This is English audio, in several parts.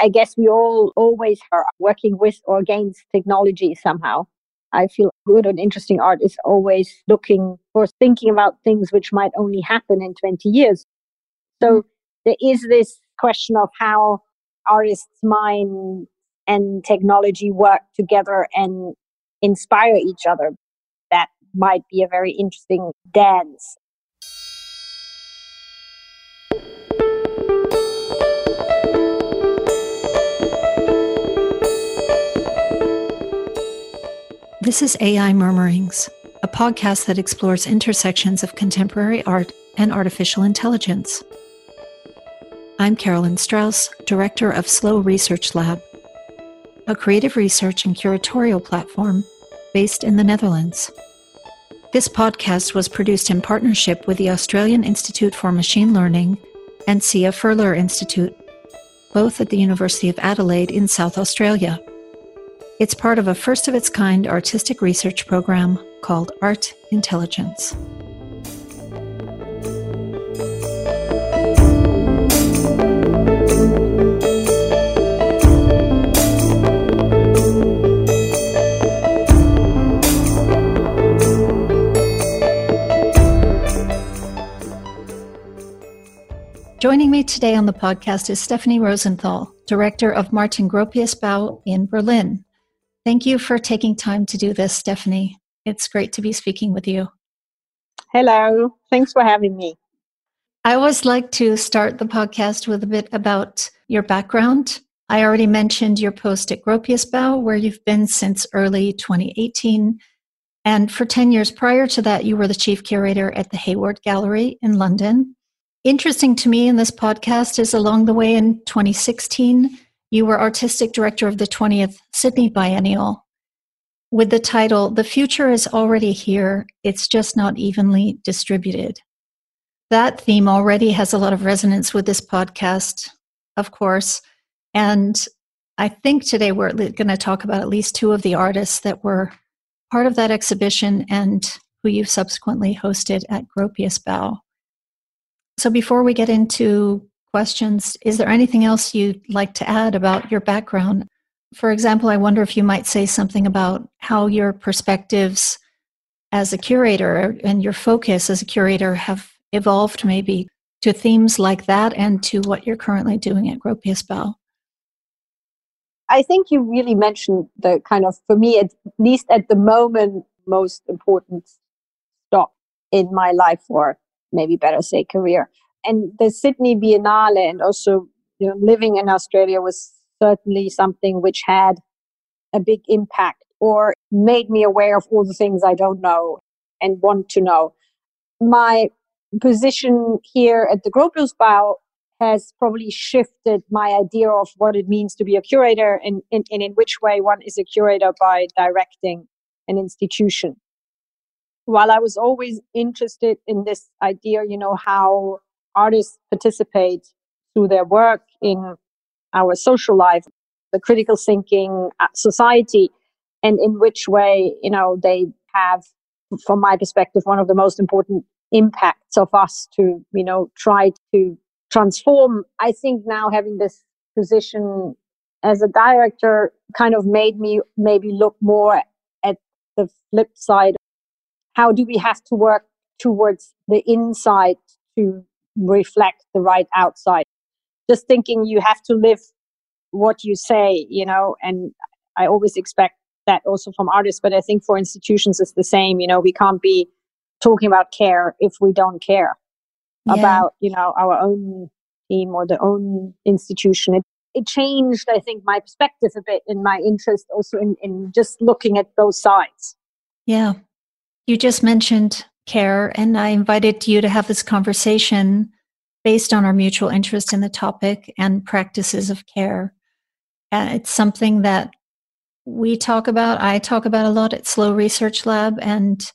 I guess we all always are working with or against technology somehow. I feel good and interesting art is always looking for thinking about things which might only happen in 20 years. So mm-hmm. there is this question of how artists' mind and technology work together and inspire each other. That might be a very interesting dance. This is AI Murmurings, a podcast that explores intersections of contemporary art and artificial intelligence. I'm Carolyn Strauss, director of Slow Research Lab, a creative research and curatorial platform based in the Netherlands. This podcast was produced in partnership with the Australian Institute for Machine Learning and Sia Furler Institute, both at the University of Adelaide in South Australia. It's part of a first of its kind artistic research program called Art Intelligence. Joining me today on the podcast is Stephanie Rosenthal, director of Martin Gropius Bau in Berlin. Thank you for taking time to do this, Stephanie. It's great to be speaking with you. Hello. Thanks for having me. I always like to start the podcast with a bit about your background. I already mentioned your post at Gropius Bau, where you've been since early 2018. And for 10 years prior to that, you were the chief curator at the Hayward Gallery in London. Interesting to me in this podcast is along the way in 2016, you were artistic director of the 20th Sydney Biennial with the title The Future is Already Here, It's Just Not Evenly Distributed. That theme already has a lot of resonance with this podcast, of course. And I think today we're going to talk about at least two of the artists that were part of that exhibition and who you subsequently hosted at Gropius Bau. So before we get into questions. Is there anything else you'd like to add about your background? For example, I wonder if you might say something about how your perspectives as a curator and your focus as a curator have evolved maybe to themes like that and to what you're currently doing at Gropius Bau. I think you really mentioned the kind of, for me, at least at the moment, most important stop in my life, or maybe better say career, and the Sydney Biennale and also you know, living in Australia was certainly something which had a big impact or made me aware of all the things I don't know and want to know. My position here at the Gropius Bau has probably shifted my idea of what it means to be a curator and, and, and in which way one is a curator by directing an institution. While I was always interested in this idea, you know, how artists participate through their work in our social life, the critical thinking uh, society, and in which way, you know, they have, from my perspective, one of the most important impacts of us to, you know, try to transform. I think now having this position as a director kind of made me maybe look more at the flip side. How do we have to work towards the inside to reflect the right outside. Just thinking you have to live what you say, you know, and I always expect that also from artists, but I think for institutions it's the same. You know, we can't be talking about care if we don't care yeah. about, you know, our own team or the own institution. It, it changed, I think, my perspective a bit in my interest also in, in just looking at both sides. Yeah. You just mentioned care. And I invited you to have this conversation based on our mutual interest in the topic and practices of care. It's something that we talk about, I talk about a lot at Slow Research Lab, and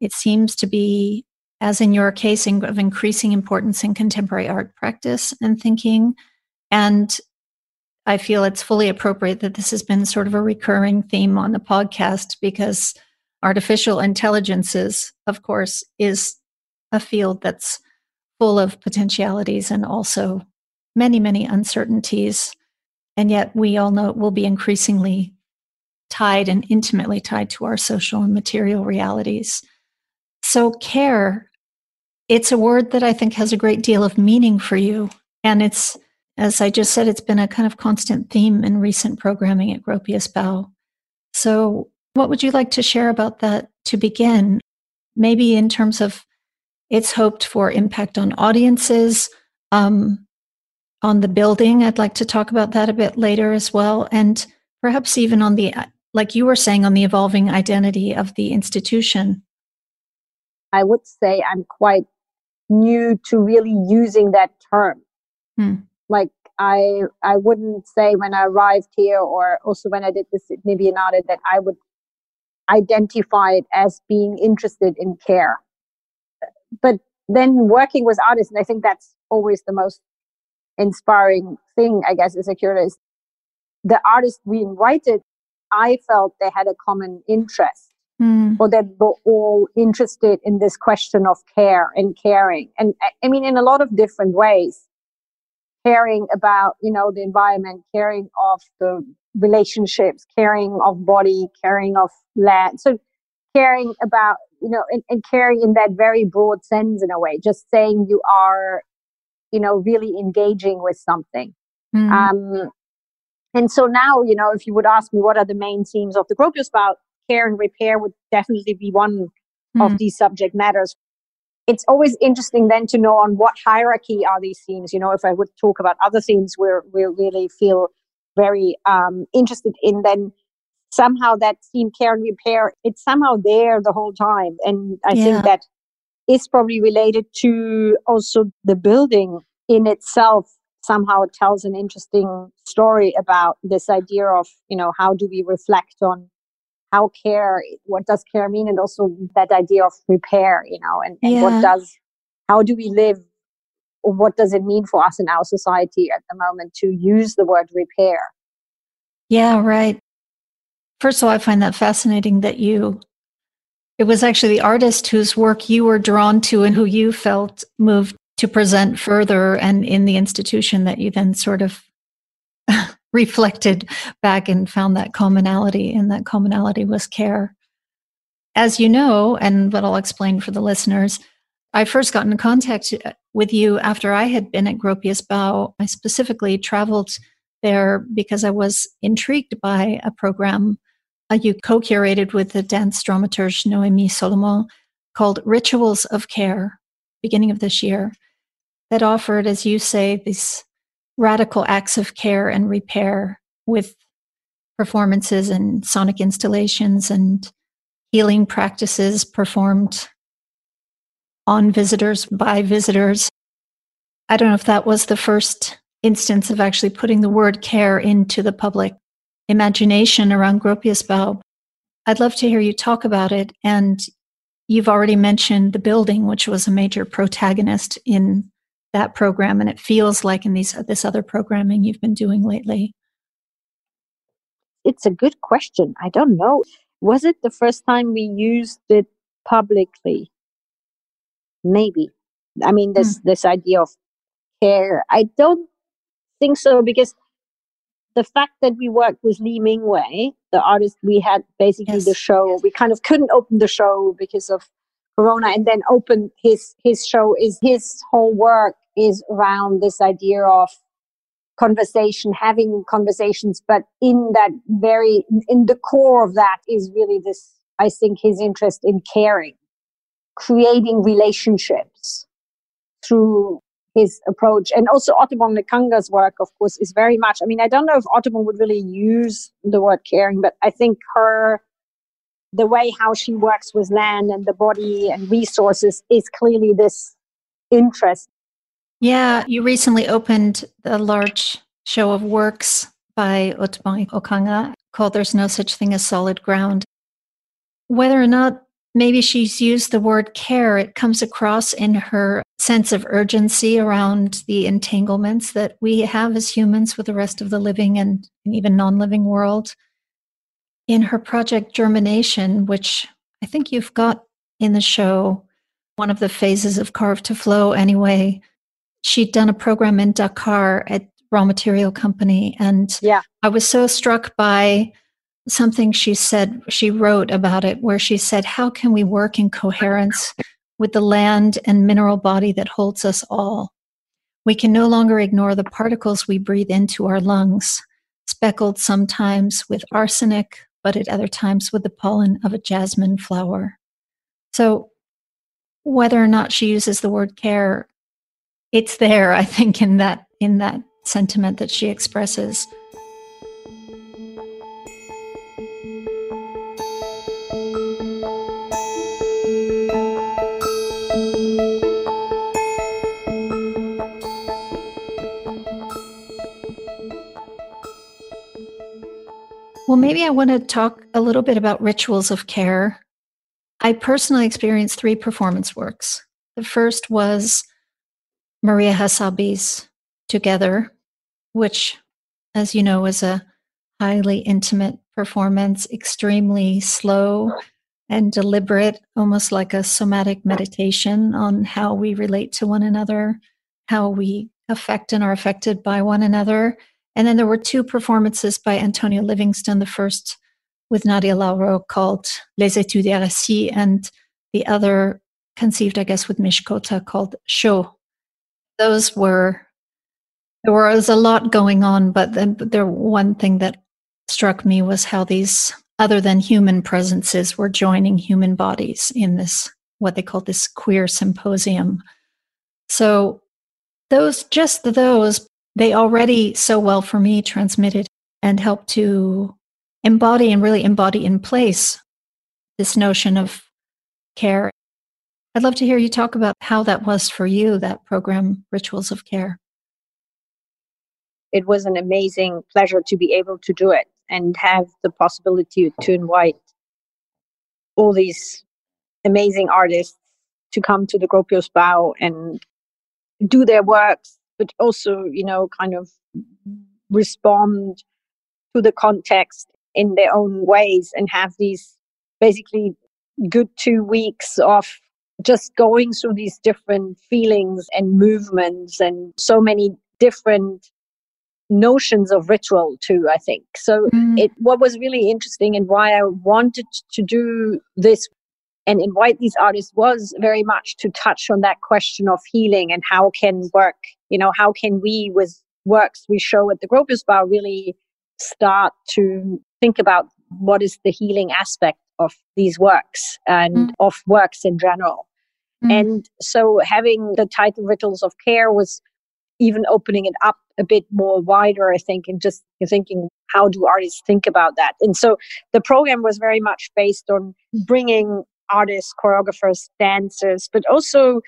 it seems to be, as in your case, of increasing importance in contemporary art practice and thinking. And I feel it's fully appropriate that this has been sort of a recurring theme on the podcast because artificial intelligences, of course, is a field that's full of potentialities and also many, many uncertainties. And yet we all know it will be increasingly tied and intimately tied to our social and material realities. So, care, it's a word that I think has a great deal of meaning for you. And it's, as I just said, it's been a kind of constant theme in recent programming at Gropius Bau. So, what would you like to share about that to begin? Maybe in terms of its hoped for impact on audiences, um, on the building. I'd like to talk about that a bit later as well. And perhaps even on the, like you were saying, on the evolving identity of the institution. I would say I'm quite new to really using that term. Hmm. Like I I wouldn't say when I arrived here or also when I did this maybe an audit that I would identify it as being interested in care. But then working with artists, and I think that's always the most inspiring thing, I guess, as a curator is the artists we invited, I felt they had a common interest mm. or that they were all interested in this question of care and caring. And I mean, in a lot of different ways, caring about, you know, the environment, caring of the relationships, caring of body, caring of land. So caring about, you know, and, and caring in that very broad sense in a way, just saying you are, you know, really engaging with something. Mm. Um, and so now, you know, if you would ask me what are the main themes of the Gropius about care and repair would definitely be one mm. of these subject matters. It's always interesting then to know on what hierarchy are these themes. You know, if I would talk about other themes where we really feel very um, interested in, then somehow that theme care and repair, it's somehow there the whole time. And I yeah. think that is probably related to also the building in itself somehow it tells an interesting story about this idea of you know how do we reflect on how care what does care mean? And also that idea of repair you know and, and yeah. what does how do we live? What does it mean for us in our society at the moment to use the word repair? Yeah right. First of all i find that fascinating that you it was actually the artist whose work you were drawn to and who you felt moved to present further and in the institution that you then sort of reflected back and found that commonality and that commonality was care. As you know and what i'll explain for the listeners i first got in contact with you after i had been at gropius bau. I specifically traveled there because i was intrigued by a program uh, you co-curated with the dance dramaturge noemi solomon called rituals of care beginning of this year that offered, as you say, these radical acts of care and repair with performances and sonic installations and healing practices performed on visitors by visitors. I don't know if that was the first instance of actually putting the word care into the public imagination around Gropius Bau. I'd love to hear you talk about it. And you've already mentioned the building, which was a major protagonist in that program and it feels like in these this other programming you've been doing lately? It's a good question. I don't know. Was it the first time we used it publicly? Maybe. I mean this hmm. this idea of care. I don't think so because the fact that we worked with Lee Ming-wei, the artist we had basically yes. the show, we kind of couldn't open the show because of Corona and then open his his show is his whole work is around this idea of conversation, having conversations, but in that very, in the core of that is really this, I think his interest in caring, creating relationships through his approach. And also Otobong Nkanga's work, of course, is very much, I mean, I don't know if Otobong would really use the word caring, but I think her, the way how she works with land and the body and resources is clearly this interest yeah, you recently opened a large show of works by Otobong Nkanga called There's No Such Thing as Solid Ground. Whether or not maybe she's used the word care, it comes across in her sense of urgency around the entanglements that we have as humans with the rest of the living and, and even non living world. In her project Germination, which I think you've got in the show, one of the phases of Carve to Flow anyway, she'd done a program in Dakar at raw material company. And yeah. I was so struck by something she said, she wrote about it, where she said, How can we work in coherence with the land and mineral body that holds us all? We can no longer ignore the particles we breathe into our lungs, speckled sometimes with arsenic, but at other times with the pollen of a jasmine flower. So, whether or not she uses the word care, it's there, I think, in that in that sentiment that she expresses. Well, maybe I want to talk a little bit about rituals of care. I personally experienced three performance works. The first was Maria Hassabi's Together, which, as you know, was a highly intimate performance, extremely slow and deliberate, almost like a somatic meditation on how we relate to one another, how we affect and are affected by one another. And then there were two performances by Antonija Livingstone, the first with Nadia Lauro called Les Etudes RSI, and the other conceived, I guess, with Mishkota called Show. Those were, there was a lot going on, but the, the one thing that struck me was how these other than human presences were joining human bodies in this, what they called this queer symposium. So those, just those they already so well for me transmitted and helped to embody and really embody in place this notion of care. I'd love to hear you talk about how that was for you, that program, Rituals of Care. It was an amazing pleasure to be able to do it and have the possibility to invite all these amazing artists to come to the Gropius Bau and do their works but also, you know, kind of respond to the context in their own ways and have these basically good two weeks of just going through these different feelings and movements and so many different notions of ritual too i think so mm. it what was really interesting and why i wanted to do this and invite these artists was very much to touch on that question of healing and how can work, you know, how can we with works we show at the Gropius Bau really start to think about what is the healing aspect of these works and mm. of works in general. Mm. And so having the title Rituals of Care was even opening it up a bit more wider, I think, and just thinking, how do artists think about that? And so the program was very much based on bringing artists, choreographers, dancers, but also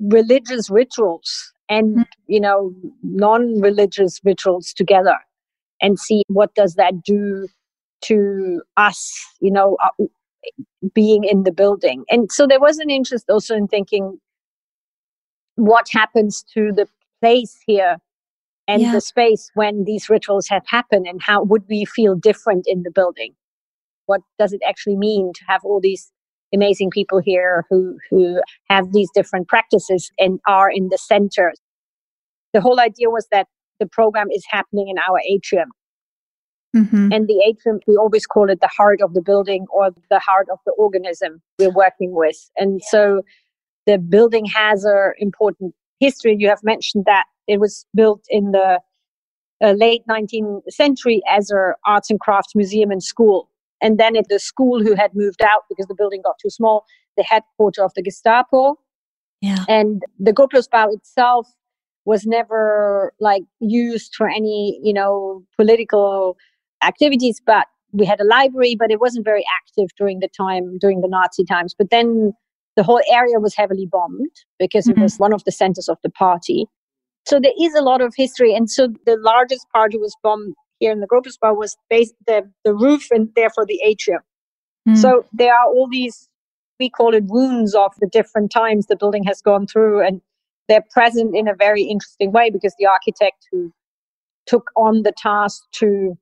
religious rituals and mm-hmm. you know non-religious rituals together and see what does that do to us you know uh, being in the building and so there was an interest also in thinking what happens to the place here and yeah. the space when these rituals have happened and how would we feel different in the building what does it actually mean to have all these amazing people here who who have these different practices and are in the center. The whole idea was that the program is happening in our atrium. Mm-hmm. And the atrium, we always call it the heart of the building or the heart of the organism we're working with. And so the building has an important history. You have mentioned that it was built in the uh, late 19th century as an arts and crafts museum and school. And then at the school who had moved out because the building got too small, the headquarters of the Gestapo. Yeah. And the Gropiusbau itself was never like used for any, you know, political activities, but we had a library, but it wasn't very active during the time, during the Nazi times. But then the whole area was heavily bombed because mm-hmm. it was one of the centers of the party. So there is a lot of history. And so the largest party was bombed here in the Gropiusbau was based the, the roof and therefore the atrium. Mm. So there are all these, we call it wounds of the different times the building has gone through and they're present in a very interesting way because the architect who took on the task to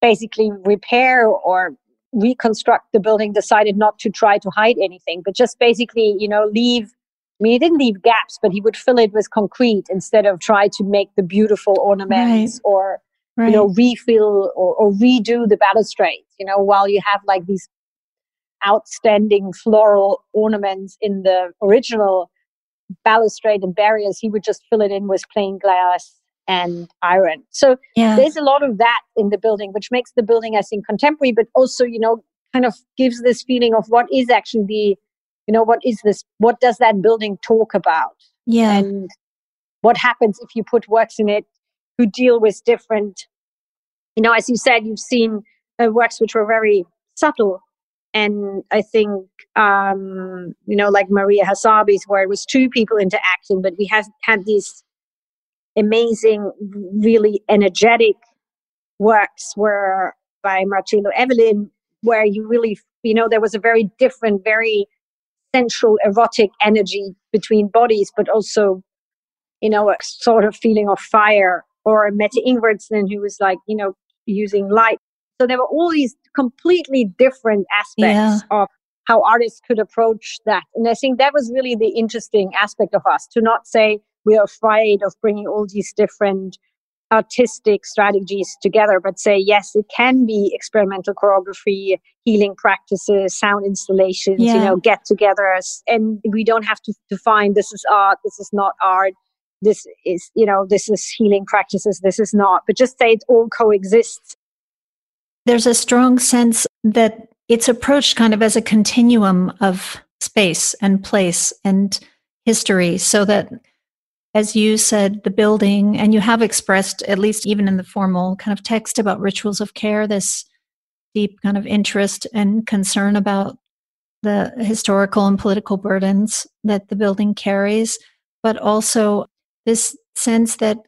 basically repair or reconstruct the building decided not to try to hide anything but just basically you know leave I mean, he didn't leave gaps, but he would fill it with concrete instead of try to make the beautiful ornaments right. or, right. you know, refill or, or redo the balustrades, you know, while you have like these outstanding floral ornaments in the original balustrade and barriers, he would just fill it in with plain glass and iron. So yeah. there's a lot of that in the building, which makes the building, I think, contemporary, but also, you know, kind of gives this feeling of what is actually the, you know, what is this, what does that building talk about? Yeah. And what happens if you put works in it who deal with different, you know, as you said, you've seen uh, works which were very subtle and I think um, you know, like Maria Hassabi's, where it was two people interacting, but we have had these amazing, really energetic works were by Marcelo Evelin, where you really, you know, there was a very different, very sensual, erotic energy between bodies, but also, you know, a sort of feeling of fire. Or Mette Ingvartsen, who was like, you know, using light so there were all these completely different aspects yeah. of how artists could approach that. And I think that was really the interesting aspect of us to not say we're afraid of bringing all these different artistic strategies together, but say, yes, it can be experimental choreography, healing practices, sound installations, yeah. you know, get togethers. And we don't have to define this is art, this is not art, this is, you know, this is healing practices, this is not, but just say it all coexists there's a strong sense that it's approached kind of as a continuum of space and place and history so that as you said the building and you have expressed at least even in the formal kind of text about rituals of care this deep kind of interest and concern about the historical and political burdens that the building carries but also this sense that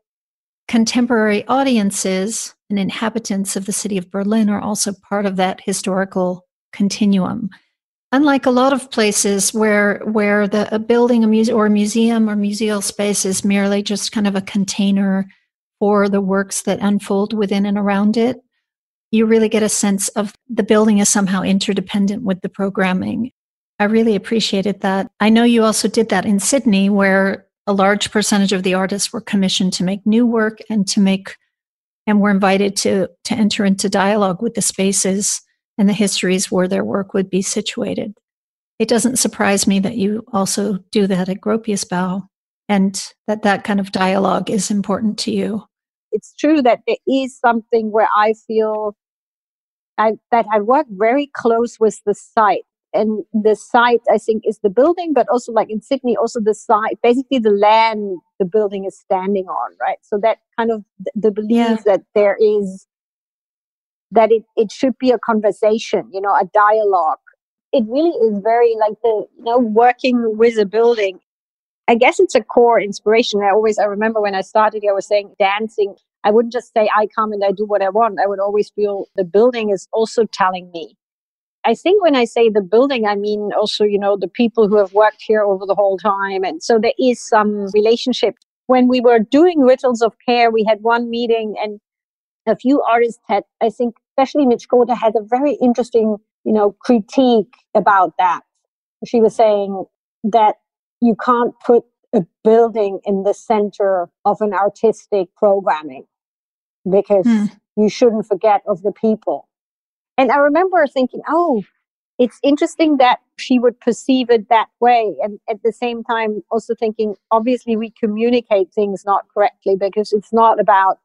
contemporary audiences and inhabitants of the city of Berlin are also part of that historical continuum. Unlike a lot of places where where the a building a muse, or a museum or museal space is merely just kind of a container for the works that unfold within and around it, you really get a sense of the building is somehow interdependent with the programming. I really appreciated that. I know you also did that in Sydney, where a large percentage of the artists were commissioned to make new work and to make and were invited to to enter into dialogue with the spaces and the histories where their work would be situated. It doesn't surprise me that you also do that at Gropiusbau and that that kind of dialogue is important to you. It's true that there is something where I feel I, that I work very close with the site and the site i think is the building but also like in sydney also the site basically the land the building is standing on right so that kind of the belief yeah. that there is that it, it should be a conversation you know a dialogue. It really is very like the you know working with a building. I guess it's a core inspiration. I always i remember when i started i was saying dancing. I wouldn't just say i come and i do what i want. I would always feel the building is also telling me. I think when I say the building, I mean also, you know, the people who have worked here over the whole time. And so there is some relationship. When we were doing rituals of care, we had one meeting and a few artists had, I think, especially Mitch Gota had a very interesting, you know, critique about that. She was saying that you can't put a building in the center of an artistic programming because hmm. you shouldn't forget of the people and I remember thinking, oh, it's interesting that she would perceive it that way. And at the same time, also thinking, obviously, we communicate things not correctly because it's not about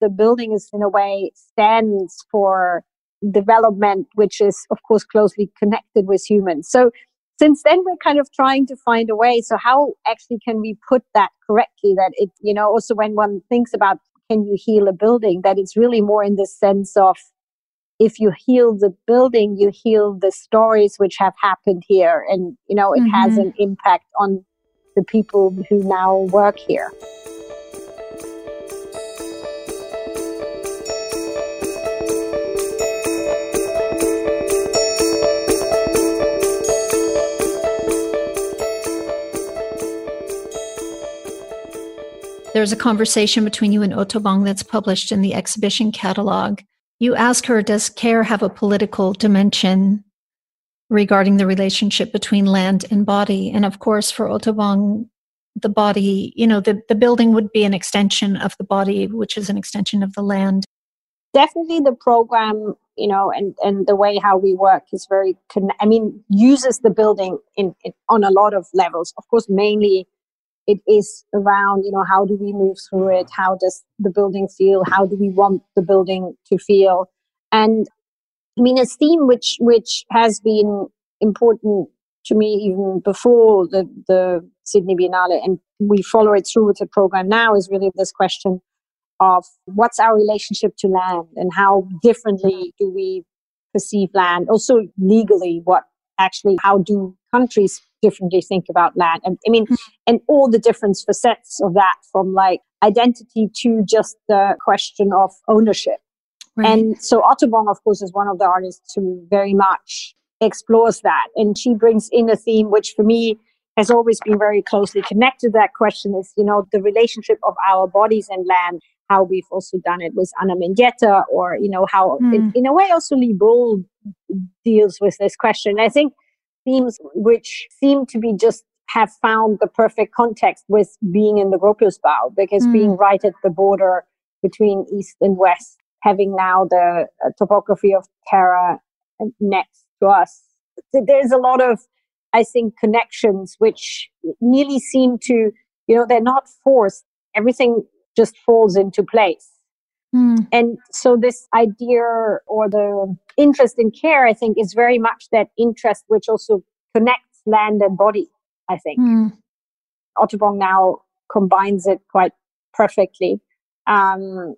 the building is in a way stands for development, which is, of course, closely connected with humans. So since then, we're kind of trying to find a way. So how actually can we put that correctly that it, you know, also when one thinks about can you heal a building, that it's really more in the sense of if you heal the building, you heal the stories which have happened here. And, you know, it mm-hmm. has an impact on the people who now work here. There's a conversation between you and Otobong that's published in the exhibition catalog you ask her, does care have a political dimension? regarding the relationship between land and body. And of course, for Otobong, the body, you know, the, the building would be an extension of the body, which is an extension of the land. Definitely the program, you know, and, and the way how we work is very, con- I mean, uses the building in, in on a lot of levels. Of course, mainly it is around, you know, how do we move through it? How does the building feel? How do we want the building to feel? And I mean, a theme which, which has been important to me even before the, the Sydney Biennale, and we follow it through with the program now, is really this question of what's our relationship to land and how differently do we perceive land? Also, legally, what actually, how do countries differently think about land? And I mean, and all the different facets of that from like identity to just the question of ownership. Right. And so Otobong, of course, is one of the artists who very much explores that. And she brings in a theme which for me has always been very closely connected to that question is, you know, the relationship of our bodies and land, how we've also done it with Ana Mendieta, or, you know, how mm. in, in, a way also Lee Bul deals with this question. I think themes which seem to be just have found the perfect context with being in the Gropiusbau, because mm. being right at the border between East and West, having now the uh, topography of Terror next to us. There's a lot of, I think, connections which nearly seem to, you know, they're not forced. Everything just falls into place. Mm. And so this idea or the interest in care, I think, is very much that interest which also connects land and body, I think. Mm. Now combines it quite perfectly. Um,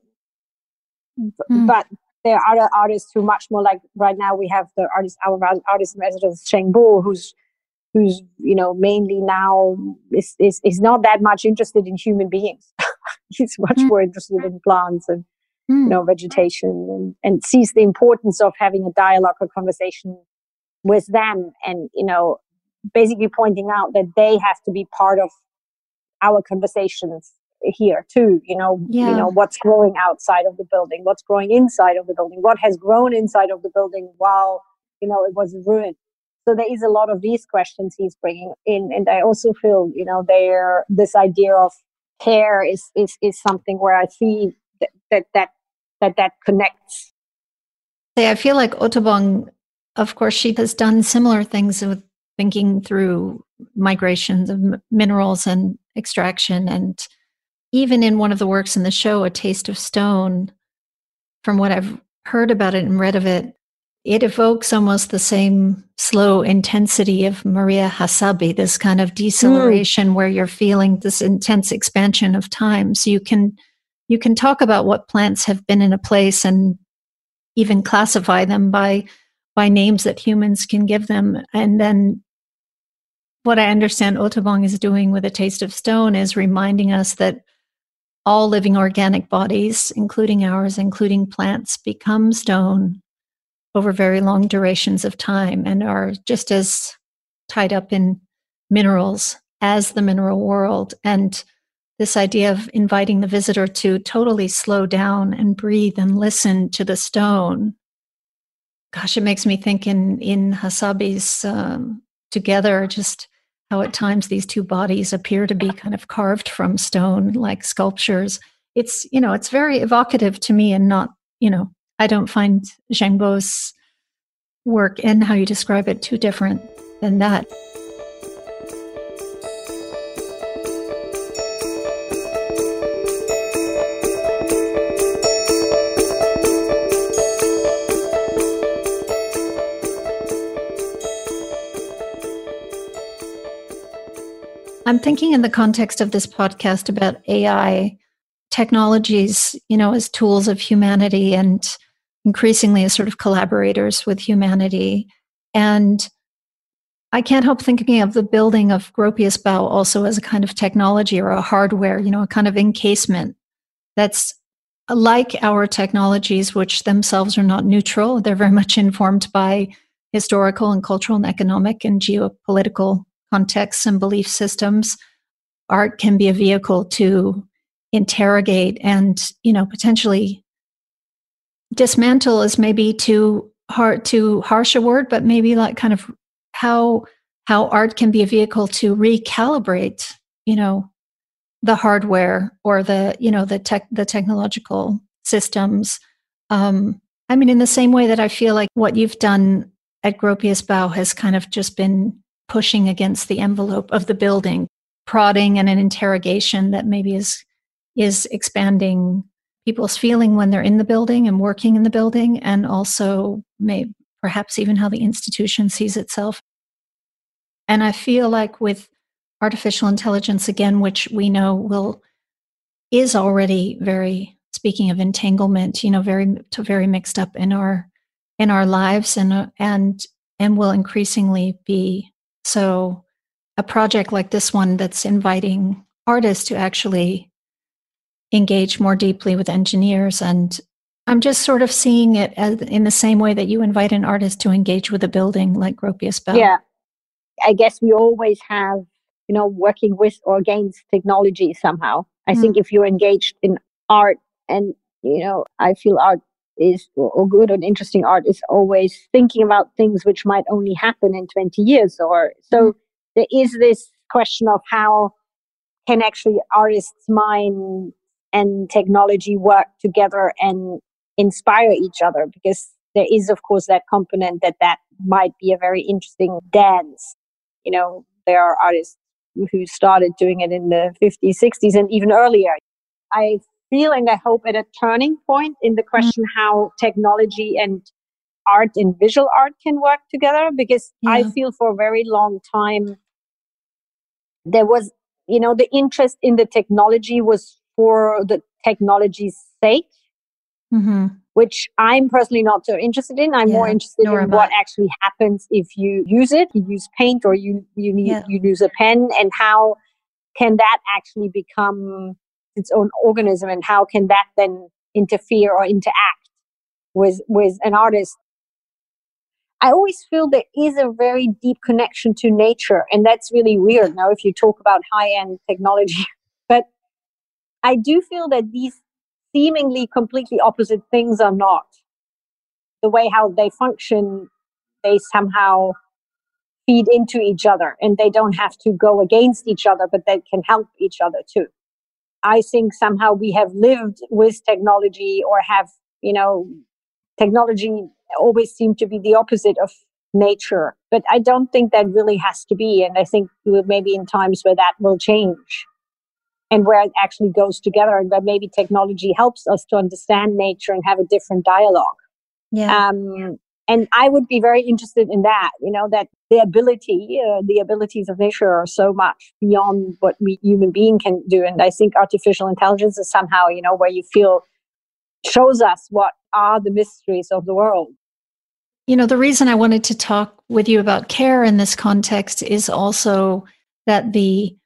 mm. But there are other artists who much more like right now we have the artist our artist in residence Zheng Bo who's who's you know mainly now is, is is not that much interested in human beings. He's much mm. more interested in plants and mm. you know vegetation and, and sees the importance of having a dialogue or conversation with them and you know basically pointing out that they have to be part of our conversations here too you know yeah. you know what's growing outside of the building what's growing inside of the building what has grown inside of the building while you know it was ruined so there is a lot of these questions he's bringing in and i also feel you know there this idea of care is is is something where i see that that that that, connects i feel like Otobong, of course she has done similar things with thinking through migrations of minerals and extraction and even in one of the works in the show, A Taste of Stone, from what I've heard about it and read of it, it evokes almost the same slow intensity of Maria Hassabi, this kind of deceleration mm. where you're feeling this intense expansion of time. So you can you can talk about what plants have been in a place and even classify them by by names that humans can give them. And then what I understand Otobong is doing with a taste of stone is reminding us that all living organic bodies, including ours, including plants, become stone over very long durations of time and are just as tied up in minerals as the mineral world. And this idea of inviting the visitor to totally slow down and breathe and listen to the stone. Gosh, it makes me think in in Hassabi's um, Together, just how at times these two bodies appear to be kind of carved from stone like sculptures it's you know it's very evocative to me and not you know i don't find Zheng Bo's work and how you describe it too different than that I'm thinking in the context of this podcast about AI technologies, you know, as tools of humanity and increasingly as sort of collaborators with humanity. And I can't help thinking of the building of Gropius Gropiusbau also as a kind of technology or a hardware, you know, a kind of encasement that's like our technologies, which themselves are not neutral. They're very much informed by historical and cultural and economic and geopolitical contexts and belief systems, art can be a vehicle to interrogate and, you know, potentially dismantle is maybe too hard too harsh a word, but maybe like kind of how how art can be a vehicle to recalibrate, you know, the hardware or the you know the tech the technological systems. Um, I mean, in the same way that I feel like what you've done at Gropius Bau has kind of just been pushing against the envelope of the building, prodding and an interrogation that maybe is is expanding people's feeling when they're in the building and working in the building, and also may perhaps even how the institution sees itself. And I feel like with artificial intelligence again, which we know will is already very speaking of entanglement, you know, very very mixed up in our in our lives and uh, and and will increasingly be so a project like this one that's inviting artists to actually engage more deeply with engineers and i'm just sort of seeing it as, in the same way that you invite an artist to engage with a building like gropius bau yeah. I guess we always have you know working with or against technology somehow. I mm. think if you're engaged in art and you know i feel art is or good and interesting art is always thinking about things which might only happen in 20 years or so mm. there is this question of how can actually artists mind and technology work together and inspire each other because there is of course that component that that might be a very interesting dance you know there are artists who started doing it in the 50s 60s and even earlier i feel and I hope at a turning point in the question mm-hmm. how technology and art and visual art can work together because yeah. I feel for a very long time there was, you know, the interest in the technology was for the technology's sake, mm-hmm. which I'm personally not so interested in. I'm yeah, more interested in what actually happens if you use it. You use paint or you you need yeah. you use a pen, and how can that actually become its own organism and how can that then interfere or interact with with an artist? I always feel there is a very deep connection to nature and that's really weird now if you talk about high end technology. But i do feel that these seemingly completely opposite things are not. The way how they function they somehow feed into each other and they don't have to go against each other but they can help each other too I think somehow we have lived with technology or have, you know, technology always seemed to be the opposite of nature. But I don't think that really has to be. And I think maybe in times where that will change and where it actually goes together and where maybe technology helps us to understand nature and have a different dialogue. Yeah. Um, and I would be very interested in that, you know, that the ability, uh, the abilities of nature are so much beyond what we human being can do. And I think artificial intelligence is somehow, you know, where you feel shows us what are the mysteries of the world. You know, the reason I wanted to talk with you about care in this context is also that the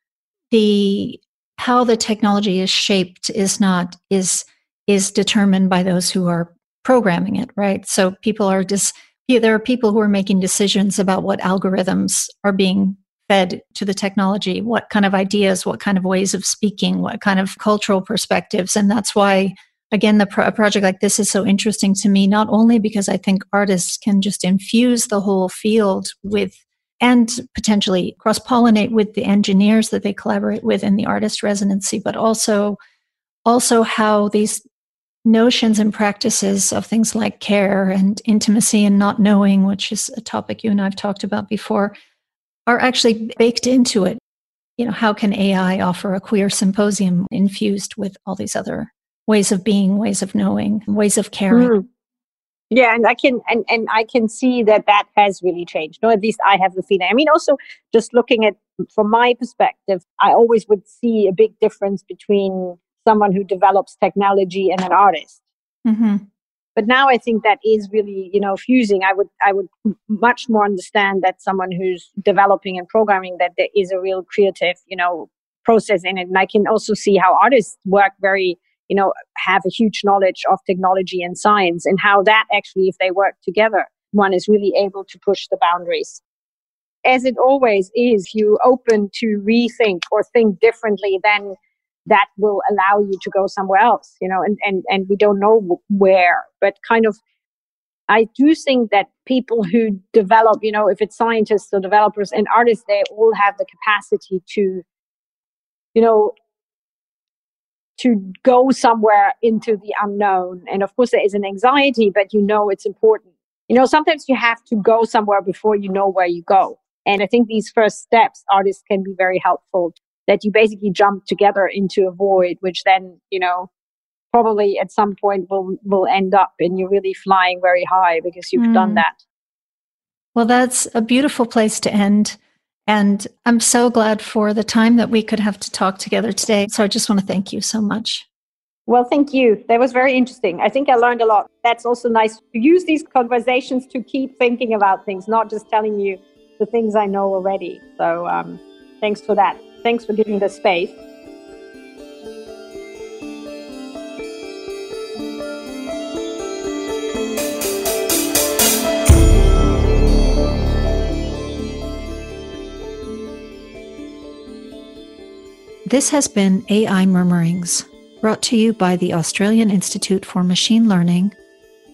the how the technology is shaped is not is is determined by those who are programming it, right? So people are just, there are people who are making decisions about what algorithms are being fed to the technology, what kind of ideas, what kind of ways of speaking, what kind of cultural perspectives. And that's why, again, the pro- a project like this is so interesting to me, not only because I think artists can just infuse the whole field with and potentially cross pollinate with the engineers that they collaborate with in the artist residency, but also also how these notions and practices of things like care and intimacy and not knowing, which is a topic you and I've talked about before, are actually baked into it. You know, how can AI offer a queer symposium infused with all these other ways of being, ways of knowing, ways of caring? Mm. Yeah, and I can and, and I can see that that has really changed. No, at least I have the feeling. I mean, also just looking at from my perspective, I always would see a big difference between someone who develops technology and an artist. Mm-hmm. But now I think that is really, you know, fusing. I would, I would much more understand that someone who's developing and programming that there is a real creative, you know, process in it. And I can also see how artists work very, you know, have a huge knowledge of technology and science and how that actually, if they work together, one is really able to push the boundaries. As it always is, you open to rethink or think differently, then that will allow you to go somewhere else you know and and and we don't know where but kind of I do think that people who develop, you know, if it's scientists or developers and artists, they all have the capacity to, you know, to go somewhere into the unknown. And of course, there is an anxiety, but you know it's important. You know, sometimes you have to go somewhere before you know where you go. And I think these first steps, artists can be very helpful that you basically jump together into a void, which then, you know, probably at some point will will end up in you're really flying very high because you've mm. done that. Well, that's a beautiful place to end. And I'm so glad for the time that we could have to talk together today. So I just want to thank you so much. Well, thank you. That was very interesting. I think I learned a lot. That's also nice to use these conversations to keep thinking about things, not just telling you the things I know already. So um, thanks for that. Thanks for giving the space. This has been AI Murmurings, brought to you by the Australian Institute for Machine Learning,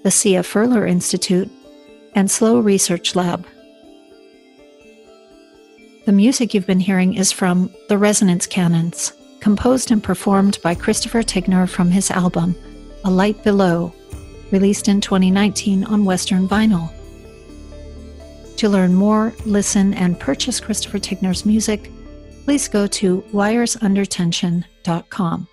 the Sia Furler Institute, and Slow Research Lab. The music you've been hearing is from The Resonance Canons, composed and performed by Christopher Tignor from his album, A Light Below, released in 2019 on Western Vinyl. To learn more, listen, and purchase Christopher Tignor's music, please go to wiresundertension.com.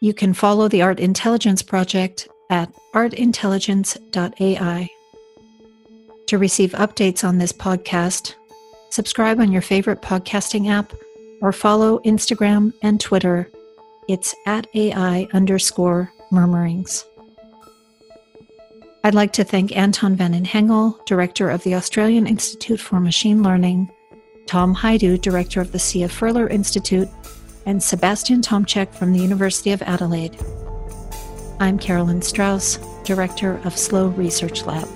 You can follow the Art Intelligence Project at artintelligence.ai. To receive updates on this podcast, subscribe on your favorite podcasting app or follow Instagram and Twitter. It's at AI underscore murmurings. I'd like to thank Anton van Hengel, Director of the Australian Institute for Machine Learning, Tom Hajdu, Director of the Sia Furler Institute, and Sebastian Tomczyk from the University of Adelaide. I'm Carolyn Strauss, Director of Slow Research Lab.